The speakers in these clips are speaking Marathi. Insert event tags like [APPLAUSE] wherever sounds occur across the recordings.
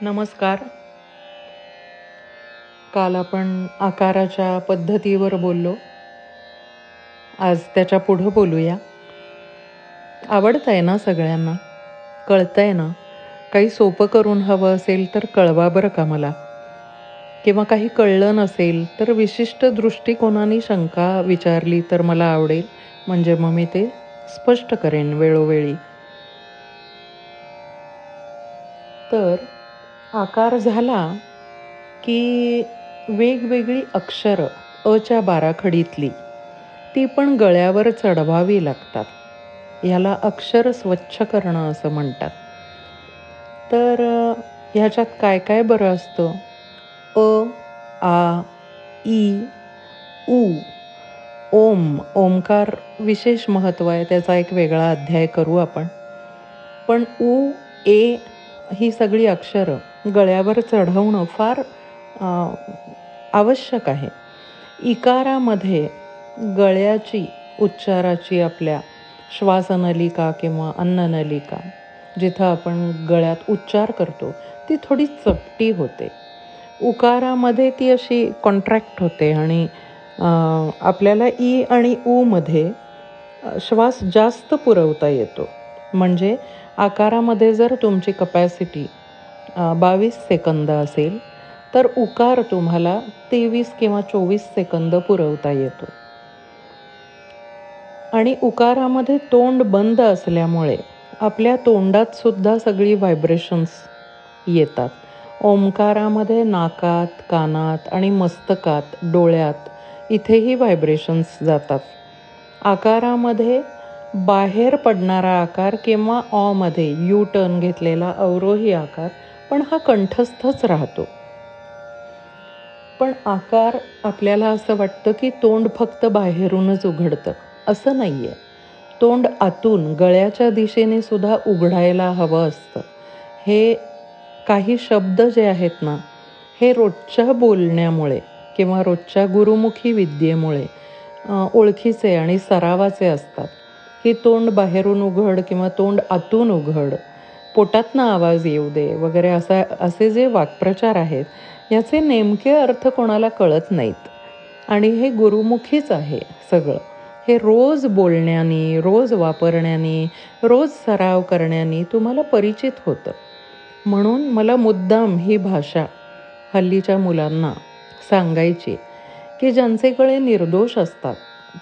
नमस्कार. काल आपण आकाराच्या पद्धतीवर बोललो. आज त्याच्या पुढं बोलूया. आवडत आहे ना सगळ्यांना? कळतं आहे ना? काही सोपं करून हवं असेल तर कळवा बरं का मला? किंवा काही कळलं नसेल तर विशिष्ट दृष्टिकोनाने शंका विचारली तर मला आवडेल. म्हणजे मग मी ते स्पष्ट करेन वेळोवेळी. तर आकार झाला की वेगवेगळी अक्षरं अच्या बाराखडीतली ती पण गळ्यावर चढवावी लागतात. ह्याला अक्षर स्वच्छ करणं असं म्हणतात. तर ह्याच्यात काय काय बरं असतं? अ आ ई उ ओम. ओमकार विशेष महत्त्व आहे त्याचा एक वेगळा अध्याय करू आपण. पण उ ए ही सगळी अक्षरं गळ्यावर चढवणं फार आवश्यक आहे. इकारामध्ये गळ्याची उच्चाराची आपल्या श्वासनलिका किंवा अन्ननलिका जिथं आपण गळ्यात उच्चार करतो ती थोडी चपटी होते. उकारामध्ये ती अशी कॉन्ट्रॅक्ट होते आणि आपल्याला ई आणि ऊमध्ये श्वास जास्त पुरवता येतो. म्हणजे आकारामध्ये जर तुमची कपॅसिटी बावीस सेकंद असेल तर उकार तुम्हाला तेवीस किंवा चोवीस सेकंद पुरवता येतो. आणि उकारामध्ये तोंड बंद असल्यामुळे आपल्या तोंडात सुद्धा सगळी व्हायब्रेशन्स येतात. ओंकारामध्ये नाकात कानात आणि मस्तकात डोळ्यात इथेही व्हायब्रेशन्स जातात. आकारामध्ये बाहेर पडणारा आकार किंवा ऑमध्ये यू टर्न घेतलेला अवरोही आकार पण हा कंठस्थच राहतो. पण आकार आपल्याला असं वाटतं की तोंड फक्त बाहेरूनच उघडतं. असं नाही आहे तोंड आतून गळ्याच्या दिशेने सुद्धा उघडायला हवं असतं. हे काही शब्द जे आहेत ना हे रोजच्या बोलण्यामुळे किंवा रोजच्या गुरुमुखी विद्येमुळे ओळखीचे आणि सरावाचे असतात. की तोंड बाहेरून उघड किंवा तोंड आतून उघड पोटातनं आवाज येऊ दे वगैरे असा असे जे वाक्प्रचार आहेत याचे नेमके अर्थ कोणाला कळत नाहीत. आणि हे गुरुमुखीच आहे सगळं. हे रोज बोलण्याने रोज वापरण्याने रोज सराव करण्याने तुम्हाला परिचित होतं. म्हणून मला मुद्दाम ही भाषा हल्लीच्या मुलांना सांगायची की ज्यांचे गळे निर्दोष असतात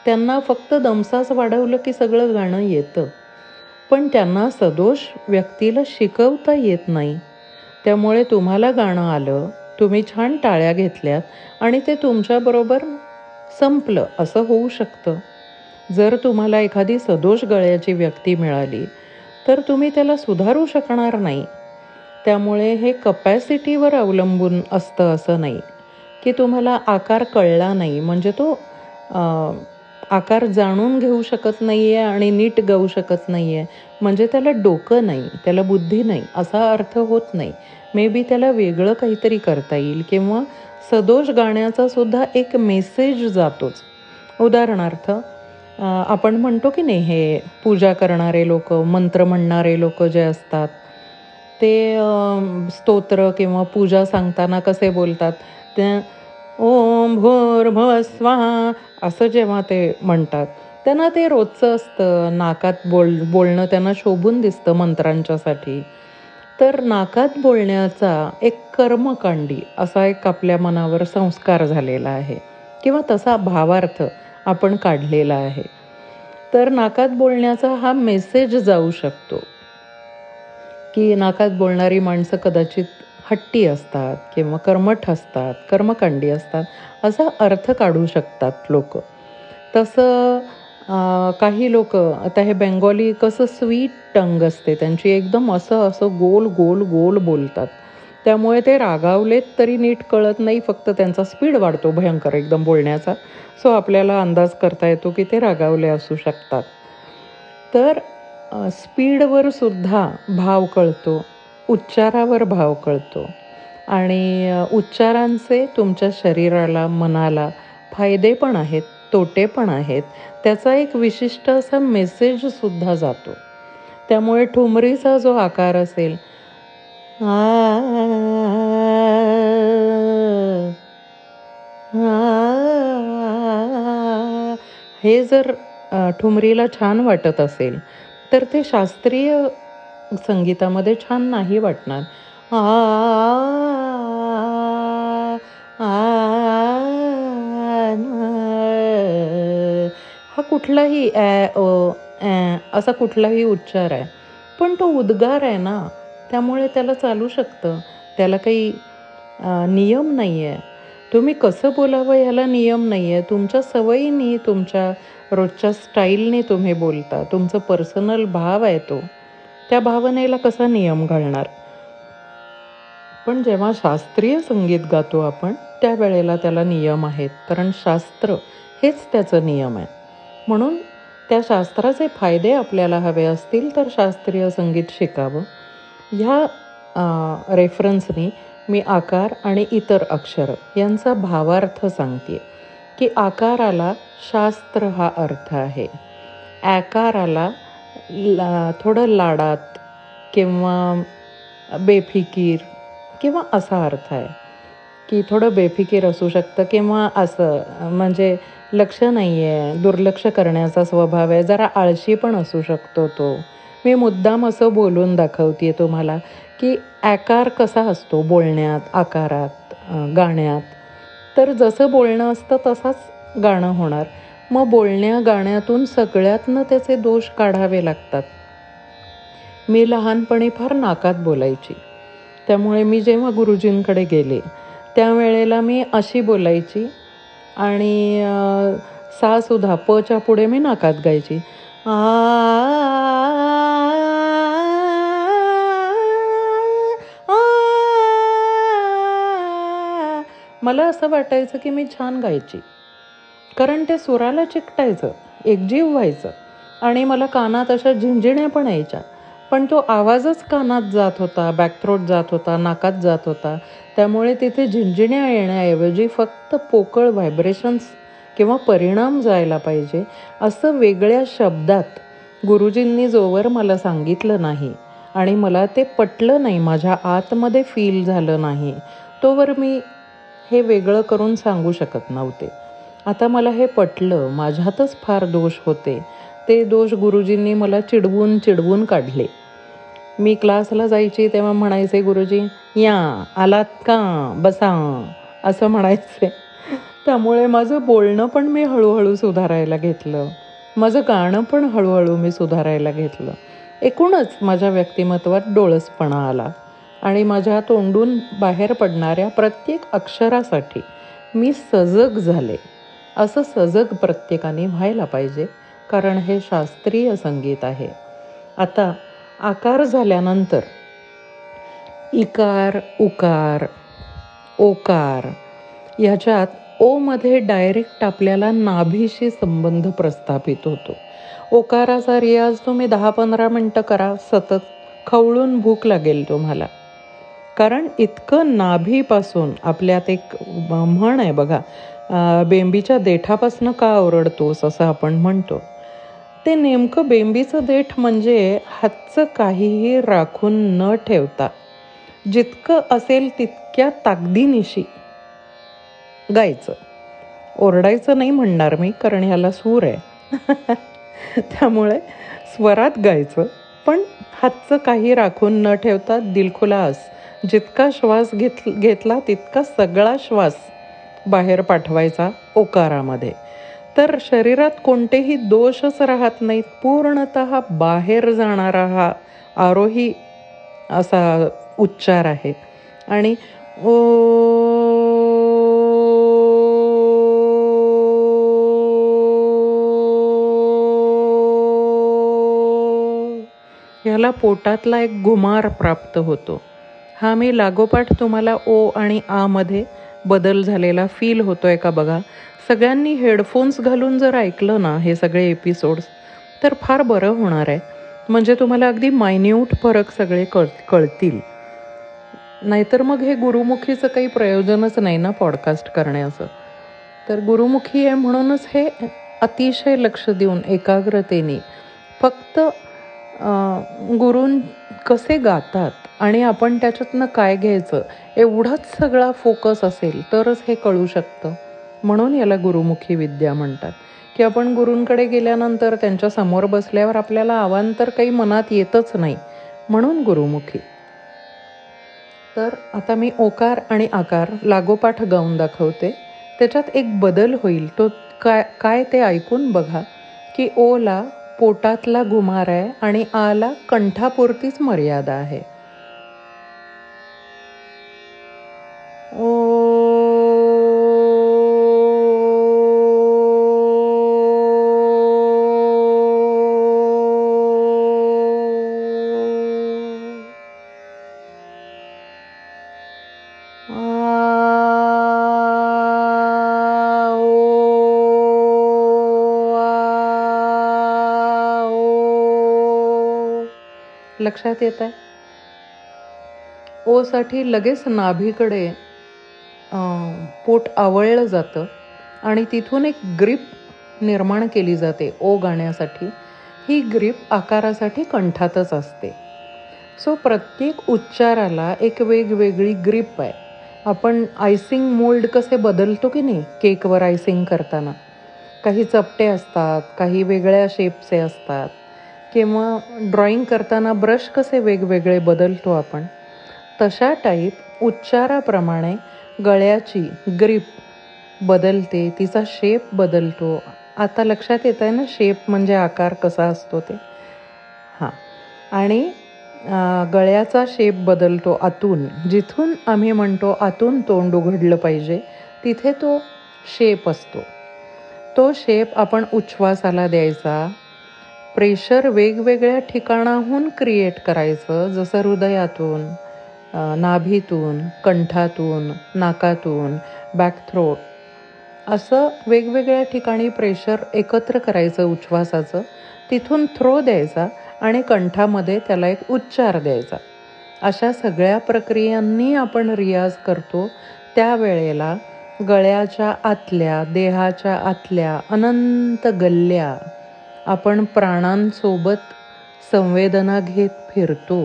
त्यांना फक्त दमसास वाढवलं की सगळं गाणं येतं. पण त्यांना सदोष व्यक्तीला शिकवता येत नाही. त्यामुळे तुम्हाला गाणं आलं तुम्ही छान टाळ्या घेतल्यात आणि ते तुमच्याबरोबर संपलं असं होऊ शकतं. जर तुम्हाला एखादी सदोष गळ्याची व्यक्ती मिळाली तर तुम्ही त्याला सुधारू शकणार नाही. त्यामुळे हे कपॅसिटीवर अवलंबून असतं असं नाही की तुम्हाला आकार कळला नाही. म्हणजे तो आकार जाणून घेऊ शकत नाही आहे आणि नीट गाऊ शकत नाही आहे म्हणजे त्याला डोकं नाही त्याला बुद्धी नाही असा अर्थ होत नाही. मे बी त्याला वेगळं काहीतरी करता येईल किंवा सदोष गाण्याचा सुद्धा एक मेसेज जातोच. उदाहरणार्थ आपण म्हणतो की नाही हे पूजा करणारे लोक मंत्र म्हणणारे लोक जे असतात ते स्तोत्र किंवा पूजा सांगताना कसे बोलतात त्या ओम भोर स्वाहा असं जेव्हा ते म्हणतात त्यांना ते रोजचं असतं. नाकात बोल बोलणं त्यांना शोभून दिसतं मंत्रांच्यासाठी. तर नाकात बोलण्याचा एक कर्मकांडी असा एक आपल्या मनावर संस्कार झालेला आहे किंवा तसा भावार्थ आपण काढलेला आहे. तर नाकात बोलण्याचा हा मेसेज जाऊ शकतो. की नाकात बोलणारी माणसं कदाचित हट्टी असतात किंवा कर्मठ असतात कर्मकांडी असतात असा अर्थ काढू शकतात लोक. तसं काही लोक आता हे बेंगॉली कसं स्वीट टंग असते त्यांची एकदम असं असं गोल गोल गोल बोलतात. त्यामुळे ते रागावलेत तरी नीट कळत नाही फक्त त्यांचा स्पीड वाढतो भयंकर एकदम बोलण्याचा. सो आपल्याला अंदाज करता येतो की ते रागावले असू शकतात. तर स्पीडवर सुद्धा भाव कळतो. उच्चारावर भाव कळतो आणि उच्चारांचे तुमच्या शरीराला मनाला फायदे पण आहेत तोटे पण आहेत त्याचा एक विशिष्ट असा मेसेजसुद्धा जातो त्यामुळे ठुमरीचा जो आकार असेल हे जर ठुमरीला छान वाटत असेल तर ते शास्त्रीय संगीतामध्ये छान नाही वाटणार हा कुठलाही ॲ ओ असा कुठलाही उच्चार आहे पण तो उद्गार आहे ना त्यामुळे त्याला चालू शकतं त्याला काही नियम नाही आहे तुम्ही कसं बोलावं ह्याला नियम नाही आहे तुमच्या सवयीनी तुमच्या रोजच्या स्टाईलने तुम्ही बोलता तुमचं पर्सनल भाव आहे तो त्या भावनेला कसा नियम घालणार? पण जेव्हा शास्त्रीय संगीत गातो आपण त्यावेळेला त्याला नियम आहेत. कारण शास्त्र हेच त्याचं नियम आहे. म्हणून त्या शास्त्राचे फायदे आपल्याला हवे असतील तर शास्त्रीय संगीत शिकावं. ह्या रेफरन्सनी मी आकार आणि इतर अक्षर यांचा भावार्थ सांगते की आकाराला शास्त्र हा अर्थ आहे. आकाराला ला थोडं लाडात किंवा बेफिकीर किंवा असा अर्थ आहे की थोडं बेफिकीर असू शकतं किंवा असं म्हणजे लक्ष नाही आहे दुर्लक्ष करण्याचा स्वभाव आहे जरा आळशी पण असू शकतो तो. मी मुद्दाम असं बोलून दाखवते तुम्हाला की आकार कसा असतो बोलण्यात आकारात गाण्यात. तर जसं बोलणं असतं तसाच गाणं होणार. मग बोलण्या गाण्यातून सगळ्यातनं त्याचे दोष काढावे लागतात मी लहानपणी फार नाकात बोलायची त्यामुळे मी जेव्हा गुरुजींकडे गेले त्यावेळेला मी अशी बोलायची आणि सासुद्धा पच्या पुढे मी नाकात गायची आ मला असं वाटायचं की मी छान गायची कारण ते सुराला चिकटायचं एकजीव व्हायचं. आणि मला कानात अशा झिंजिण्या पण यायच्या. पण तो आवाजच कानात जात होता बॅकथ्रोट जात होता नाकात जात होता. त्यामुळे तिथे झिंजिण्या येण्याऐवजी फक्त पोकळ व्हायब्रेशन्स किंवा परिणाम जायला पाहिजे असं वेगळ्या शब्दात गुरुजींनी जोवर मला सांगितलं नाही. आणि मला ते पटलं नाही माझ्या आतमध्ये फील झालं नाही. तोवर मी हे वेगळं करून सांगू शकत नव्हते. आता मला हे पटलं माझ्यातच फार दोष होते. ते दोष गुरुजींनी मला चिडवून चिडवून काढले. मी क्लासला जायची तेव्हा म्हणायचे गुरुजी या आलात का? बसा असं म्हणायचे. त्यामुळे माझं बोलणं पण मी हळूहळू सुधारायला घेतलं. माझं गाणं पण हळूहळू मी सुधारायला घेतलं. एकूणच माझ्या व्यक्तिमत्वात डोळसपणा आला आणि माझ्या तोंडून बाहेर पडणाऱ्या प्रत्येक अक्षरासाठी मी सजग झाले. असं सजग प्रत्येकाने व्हायला पाहिजे कारण हे शास्त्रीय संगीत आहे. आता आकार झाल्यानंतर इकार उकार ओकार ह्याच्यात ओमध्ये डायरेक्ट आपल्याला नाभीशी संबंध प्रस्थापित होतो. ओकाराचा रियाज तुम्ही दहा पंधरा मिनटं करा सतत खवळून भूक लागेल तुम्हाला. कारण इतकं नाभीपासून आपल्यात एक म्हण आहे बघा बेंबीच्या देठापासनं का ओरडतोस असं आपण म्हणतो. ते नेमकं बेंबीचं देठ म्हणजे हातचं काहीही राखून न ठेवता जितकं असेल तितक्या ताकदीनिशी गायचं. ओरडायचं नाही म्हणणार मी कारण ह्याला सूर आहे. [LAUGHS] त्यामुळे स्वरात गायचं पण हातचं काही राखून न ठेवता दिलखुलास जितका श्वास घेत घेतला तितका सगळा श्वास बाहेर पाठवायचा ओकारामध्ये. तर शरीरात कोणतेही दोषच राहत नाहीत पूर्णत बाहेर जाणारा हा आरोही असा उच्चार आहे. आणि ओ ह्याला पोटातला एक गुमार प्राप्त होतो. हा मी लागोपाठ तुम्हाला ओ आणि आमध्ये बदल झालेला फील होतो आहे का बघा? सगळ्यांनी हेडफोन्स घालून जर ऐकलं ना हे सगळे एपिसोड्स तर फार बरं होणार आहे. म्हणजे तुम्हाला अगदी मायन्यूट फरक सगळे कळ कळतील. नाहीतर मग हे गुरुमुखीचं काही प्रयोजनच नाही ना पॉडकास्ट करण्याचं. तर गुरुमुखी आहे म्हणूनच हे अतिशय लक्ष देऊन एकाग्रतेने फक्त गुरुं कसे गातात आणि आपण त्याच्यातनं काय घ्यायचं एवढाच सगळा फोकस असेल तरच हे कळू शकतं. म्हणून याला गुरुमुखी विद्या म्हणतात. की आपण गुरूंकडे गेल्यानंतर त्यांच्यासमोर बसल्यावर आपल्याला आवांतर काही मनात येतच नाही. म्हणून गुरुमुखी. तर आता मी ओकार आणि आकार लागोपाठ गाऊन दाखवते. त्याच्यात एक बदल होईल. तो काय काय ते ऐकून बघा. की ओला पोटातला घुमार आहे आणि आला कंठापुरतीच मर्यादा आहे. लक्षात येत आहे. ओसाठी लगेच नाभीकडे पोट आवळलं जातं आणि तिथून एक ग्रीप निर्माण केली जाते ओ गाण्यासाठी. ही ग्रीप आकारासाठी कंठातच असते. सो प्रत्येक उच्चाराला एक वेगवेगळी ग्रीप आहे. आपण आयसिंग मोल्ड कसे बदलतो की नाही केकवर आयसिंग करताना? काही चपटे असतात काही वेगळ्या शेपचे असतात. किंवा ड्रॉईंग करताना ब्रश कसे वेगवेगळे बदलतो आपण तशा टाईप उच्चाराप्रमाणे गळ्याची ग्रीप बदलते तिचा शेप बदलतो. आता लक्षात येत आहे ना शेप म्हणजे आकार कसा असतो ते? हां. आणि गळ्याचा शेप बदलतो आतून. जिथून आम्ही म्हणतो आतून तोंड उघडलं पाहिजे तिथे तो शेप असतो. तो शेप आपण उच्छ्वासाला द्यायचा. प्रेशर वेगवेगळ्या ठिकाणाहून क्रिएट करायचं. जसं हृदयातून नाभीतून कंठातून नाकातून बॅकथ्रोट असं वेगवेगळ्या ठिकाणी प्रेशर एकत्र करायचं उच्छ्वासाचं. तिथून थ्रो द्यायचा आणि कंठामध्ये त्याला एक उच्चार द्यायचा. अशा सगळ्या प्रक्रियांनी आपण रियाज करतो. त्यावेळेला गळ्याच्या आतल्या देहाच्या आतल्या अनंत गल्ल्या आपण प्राणांसोबत संवेदना घेत फिरतो.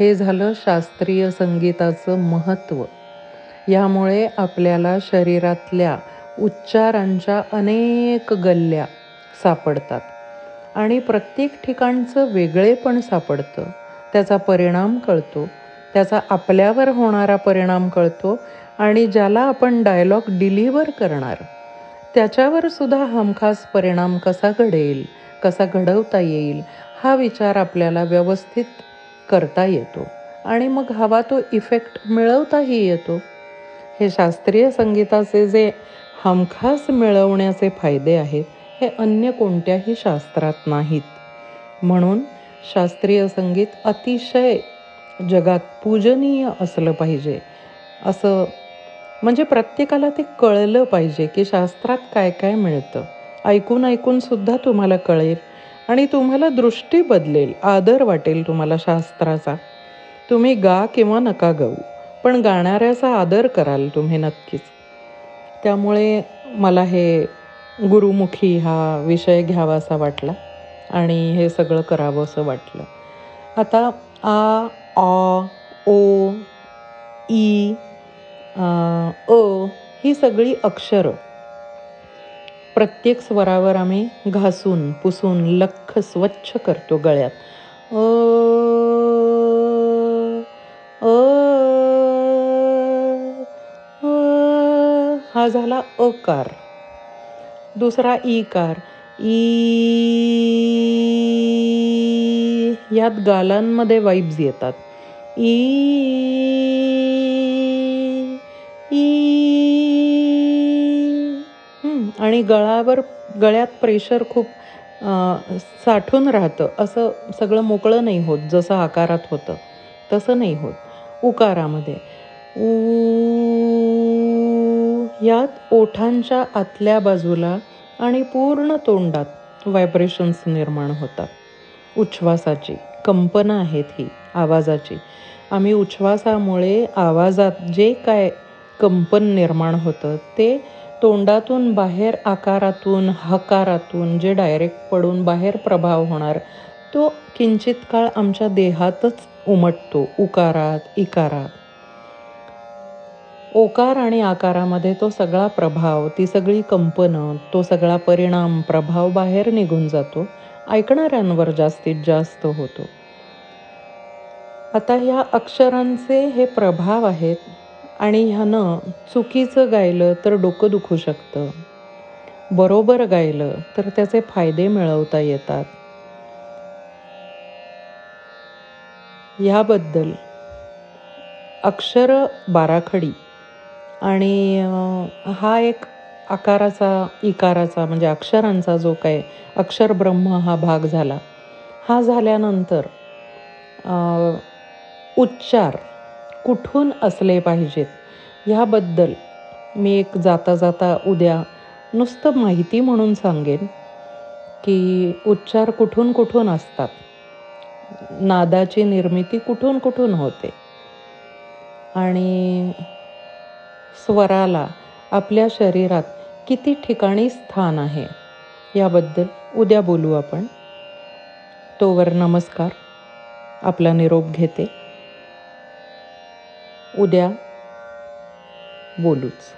हे झालं शास्त्रीय संगीताचं महत्त्व. यामुळे आपल्याला शरीरातल्या उच्चारांच्या अनेक गल्ल्या सापडतात आणि प्रत्येक ठिकाणचं वेगळेपण सापडतं. त्याचा परिणाम कळतो त्याचा आपल्यावर होणारा परिणाम कळतो आणि ज्याला आपण डायलॉग डिलिव्हर करणार त्याच्यावर सुद्धा हमखास परिणाम कसा घडेल कसा घडवता येईल हा विचार आपल्याला व्यवस्थित करता येतो. आणि मग हवा तो इफेक्ट मिळवताही येतो. हे शास्त्रीय संगीताचे जे हमखास मिळवण्याचे फायदे आहेत हे अन्य कोणत्याही शास्त्रात नाहीत. म्हणून शास्त्रीय संगीत अतिशय जगात पूजनीय असलं पाहिजे असं म्हणजे प्रत्येकाला ते कळलं पाहिजे की शास्त्रात काय काय मिळतं. ऐकून ऐकून सुद्धा तुम्हाला कळेल आणि तुम्हाला दृष्टी बदलेल आदर वाटेल तुम्हाला शास्त्राचा. तुम्ही गा किंवा नका गाऊ पण गाणाऱ्याचा आदर कराल तुम्ही नक्कीच. त्यामुळे मला हे गुरुमुखी हा विषय घ्यावासा वाटला आणि हे सगळं करावं असं वाटलं. आता आ ऑ ओ ई अ ही सगळी अक्षरं. प्रत्येक स्वरावर आम्ही घासून पुसून लख स्वच्छ करतो गळ्यात. अ हा झाला अकार. दुसरा ईकार. ई यात गालांमध्ये वाईब्स येतात. ई ई आणि गळावर गळ्यात प्रेशर खूप साठून राहतं. असं सगळं मोकळं नाही होत जसं आकारात होतं तसं नाही होत. उकारामध्ये. ऊ यात ओठांच्या आतल्या बाजूला आणि पूर्ण तोंडात व्हायब्रेशन्स निर्माण होतात. उच्छ्वासाची कंपनं आहेत ही आवाजाची. आम्ही उच्छ्वासामुळे आवाजात जे काय कंपन निर्माण होतं. ते तोंडातून बाहेर आकारातून हकारातून जे डायरेक्ट पडून बाहेर प्रभाव होणार तो किंचित काळ आमच्या देहातच उमटतो उकारात इकारात. ओकार आणि आकारामध्ये तो सगळा प्रभाव ती सगळी कंपनं तो सगळा परिणाम प्रभाव बाहेर निघून जातो ऐकणाऱ्यांवर जास्तीत जास्त होतो. आता ह्या अक्षरांचे हे प्रभाव आहेत आणि ह्यानं चुकीचं गायलं तर डोकं दुखू शकतं. बरोबर गायलं तर त्याचे फायदे मिळवता येतात. ह्याबद्दल अक्षर बाराखडी आणि हा एक आकाराचा इकाराचा म्हणजे अक्षरांचा जो काय अक्षर ब्रह्म हा भाग झाला हा झाल्यानंतर उच्चार कुठून असले पाहिजेत? ह्याबद्दल मी एक जाता जाता उद्या नुसतं माहिती म्हणून सांगेन की उच्चार कुठून कुठून असतात. नादाची निर्मिती कुठून कुठून होते? आणि स्वराला आपल्या शरीरात किती ठिकाणी स्थान आहे? याबद्दल उद्या बोलू आपण. तोवर नमस्कार. आपला निरोप घेते. उद्या बोलूच.